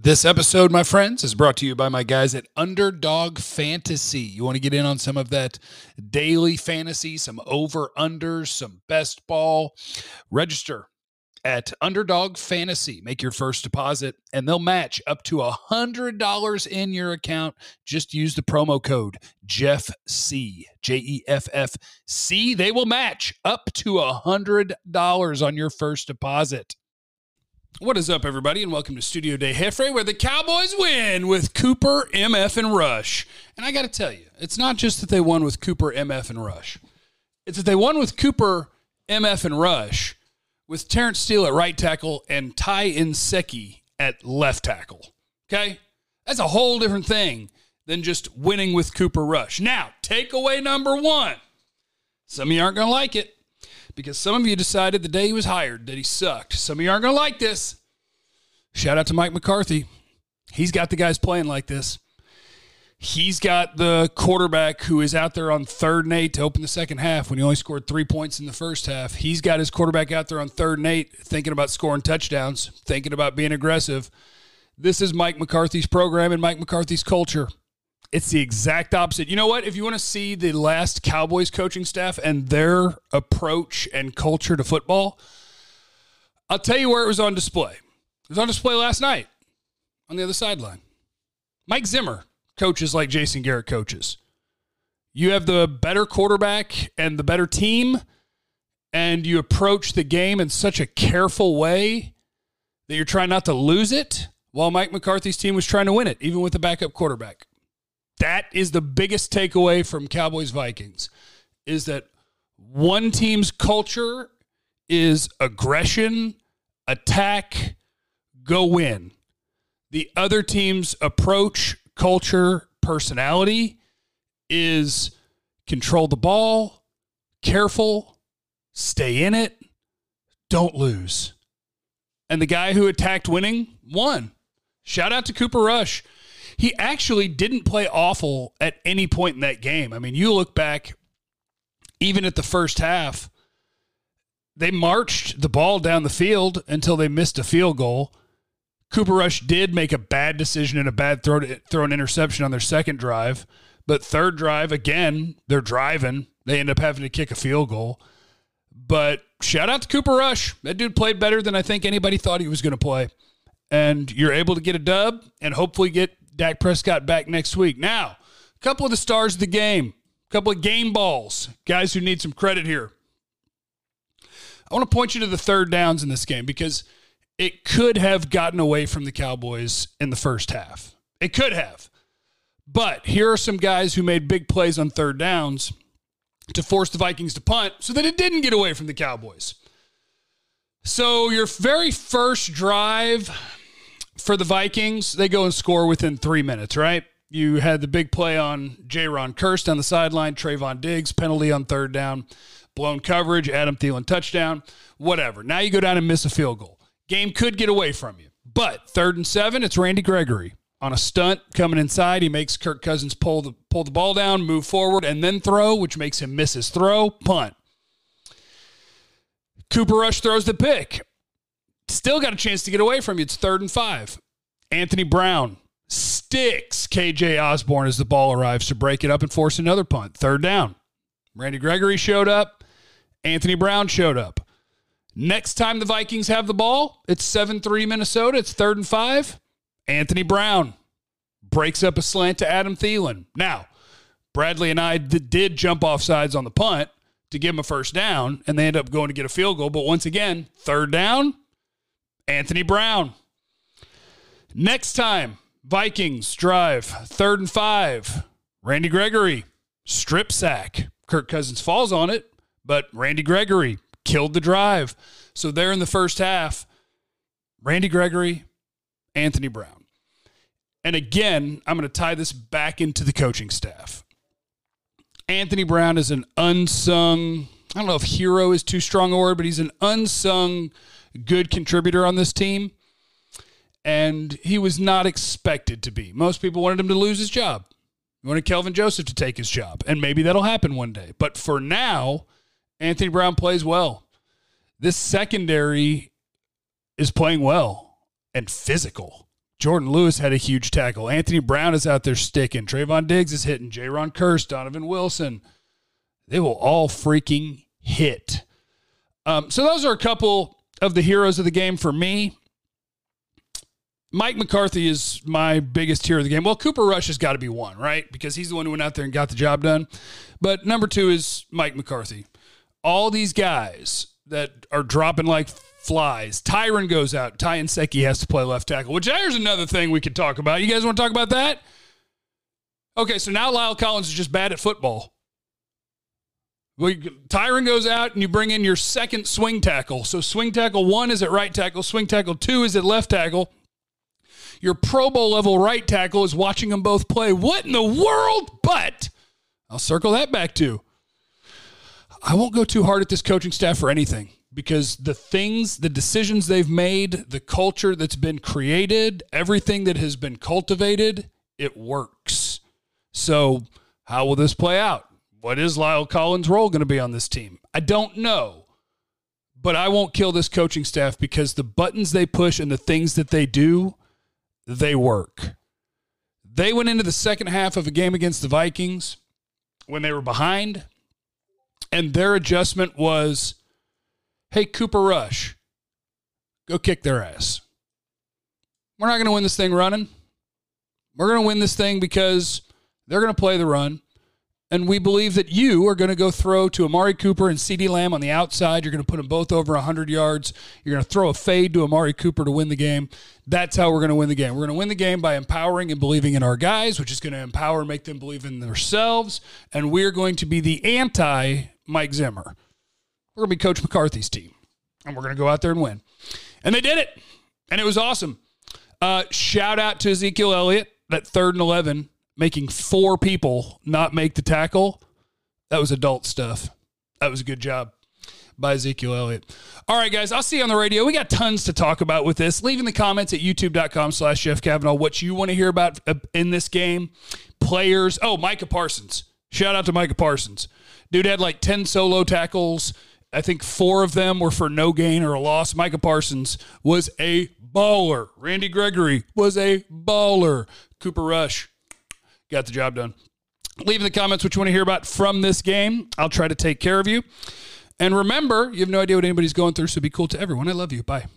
This episode, my friends, is brought to you by my guys at Underdog Fantasy. You want to get in on some of that daily fantasy, some over unders, some best ball? Register at Underdog Fantasy. Make your first deposit, and they'll match up to a hundred dollars in your account. Just use the promo code Jeff C J E F F C. They will match up to a hundred dollars on your first deposit. What is up, everybody, and welcome to Studio Day Jefre, where the Cowboys win with Cooper, MF, and Rush. And I got to tell you, it's not just that they won with Cooper, MF, and Rush. It's that they won with Cooper, MF, and Rush with Terence Steele at right tackle and Ty Nsekhe at left tackle. Okay? That's a whole different thing than just winning with Cooper Rush. Now, takeaway number one. Some of you aren't going to like it because some of you decided the day he was hired that he sucked. Some of you aren't going to like this. Shout out to Mike McCarthy. He's got the guys playing like this. He's got the quarterback who is out there on third and eight to open the second half when he only scored three points in the first half. He's got his quarterback out there on third and eight thinking about scoring touchdowns, thinking about being aggressive. This is Mike McCarthy's program and Mike McCarthy's culture. It's the exact opposite. You know what? If you want to see the last Cowboys coaching staff and their approach and culture to football, I'll tell you where it was on display. It was on display last night on the other sideline. Mike Zimmer coaches like Jason Garrett coaches. You have the better quarterback and the better team, and you approach the game in such a careful way that you're trying not to lose it, while Mike McCarthy's team was trying to win it, even with the backup quarterback. That is the biggest takeaway from Cowboys Vikings is that one team's culture is aggression, attack, go win. The other team's approach, culture, personality is control the ball, careful, stay in it, don't lose. And the guy who attacked winning won. Shout out to Cooper Rush he actually didn't play awful at any point in that game. I mean, you look back, even at the first half, they marched the ball down the field until they missed a field goal. Cooper Rush did make a bad decision and a bad throw to throw an interception on their second drive, but third drive again, they're driving. They end up having to kick a field goal. But shout out to Cooper Rush. That dude played better than I think anybody thought he was going to play. And you're able to get a dub and hopefully get Dak Prescott back next week. Now, a couple of the stars of the game, a couple of game balls, guys who need some credit here. I want to point you to the third downs in this game because it could have gotten away from the Cowboys in the first half. It could have. But here are some guys who made big plays on third downs to force the Vikings to punt so that it didn't get away from the Cowboys. So, your very first drive, for the Vikings, they go and score within three minutes, right? You had the big play on Jayron Kearse on the sideline, Trevon Diggs, penalty on third down, blown coverage, Adam Thielen touchdown, whatever. Now you go down and miss a field goal. Game could get away from you. But third and seven, it's Randy Gregory on a stunt coming inside. He makes Kirk Cousins pull the pull the ball down, move forward, and then throw, which makes him miss his throw, punt. Cooper Rush throws the pick. Still got a chance to get away from you. It's third and five. Anthony Brown sticks KJ Osborn as the ball arrives to break it up and force another punt. Third down. Randy Gregory showed up. Anthony Brown showed up. Next time the Vikings have the ball, it's 7 3 Minnesota. It's third and five. Anthony Brown breaks up a slant to Adam Thielen. Now, Bradlee Anae did jump off sides on the punt to give him a first down, and they end up going to get a field goal. But once again, third down, Anthony Brown. Next time, Vikings drive third and five. Randy Gregory, strip sack. Kirk Cousins falls on it, but Randy Gregory killed the drive. So there in the first half, Randy Gregory, Anthony Brown. And again, I'm going to tie this back into the coaching staff. Anthony Brown is an unsung, I don't know if hero is too strong a word, but he's an unsung good contributor on this team. And he was not expected to be. Most people wanted him to lose his job. He wanted Kelvin Joseph to take his job. And maybe that'll happen one day. But for now, Anthony Brown plays well. This secondary is playing well and physical. Jordan Lewis had a huge tackle. Anthony Brown is out there sticking. Trevon Diggs is hitting. Jayron Kearse, Donovan Wilson. They will all freaking hit. Um, so those are a couple of the heroes of the game for me. Mike McCarthy is my biggest hero of the game. Well, Cooper Rush has got to be one, right? Because he's the one who went out there and got the job done. But number two is Mike McCarthy. All these guys that are dropping like flies. Tyron goes out. Ty Nsekhe has to play left tackle, which there's another thing we could talk about. You guys want to talk about that? Okay, so now La'el Collins is just bad at football. Well, Tyron goes out and you bring in your second swing tackle. So swing tackle one is at right tackle, swing tackle two is at left tackle. Your Pro Bowl level right tackle is watching them both play. What in the world? But I'll circle that back to. I won't go too hard at this coaching staff for anything because the things, the decisions they've made, the culture that's been created, everything that has been cultivated, it works. So, how will this play out? What is La'el Collins' role going to be on this team? I don't know. But I won't kill this coaching staff because the buttons they push and the things that they do they work. They went into the second half of a game against the Vikings when they were behind, and their adjustment was hey, Cooper Rush, go kick their ass. We're not going to win this thing running. We're going to win this thing because they're going to play the run. And we believe that you are going to go throw to Amari Cooper and CeeDee Lamb on the outside. You're going to put them both over 100 yards. You're going to throw a fade to Amari Cooper to win the game. That's how we're going to win the game. We're going to win the game by empowering and believing in our guys, which is going to empower and make them believe in themselves. And we're going to be the anti Mike Zimmer. We're going to be Coach McCarthy's team. And we're going to go out there and win. And they did it. And it was awesome. Uh, shout out to Ezekiel Elliott, that third and 11 making four people not make the tackle, that was adult stuff. That was a good job by Ezekiel Elliott. All right, guys, I'll see you on the radio. We got tons to talk about with this. Leave in the comments at youtube.com slash Jeff Cavanaugh what you want to hear about uh, in this game. Players. Oh, Micah Parsons. Shout out to Micah Parsons. Dude had like 10 solo tackles. I think four of them were for no gain or a loss. Micah Parsons was a baller. Randy Gregory was a baller. Cooper Rush got the job done. Leave in the comments what you want to hear about from this game. I'll try to take care of you. And remember, you have no idea what anybody's going through, so be cool to everyone. I love you. Bye.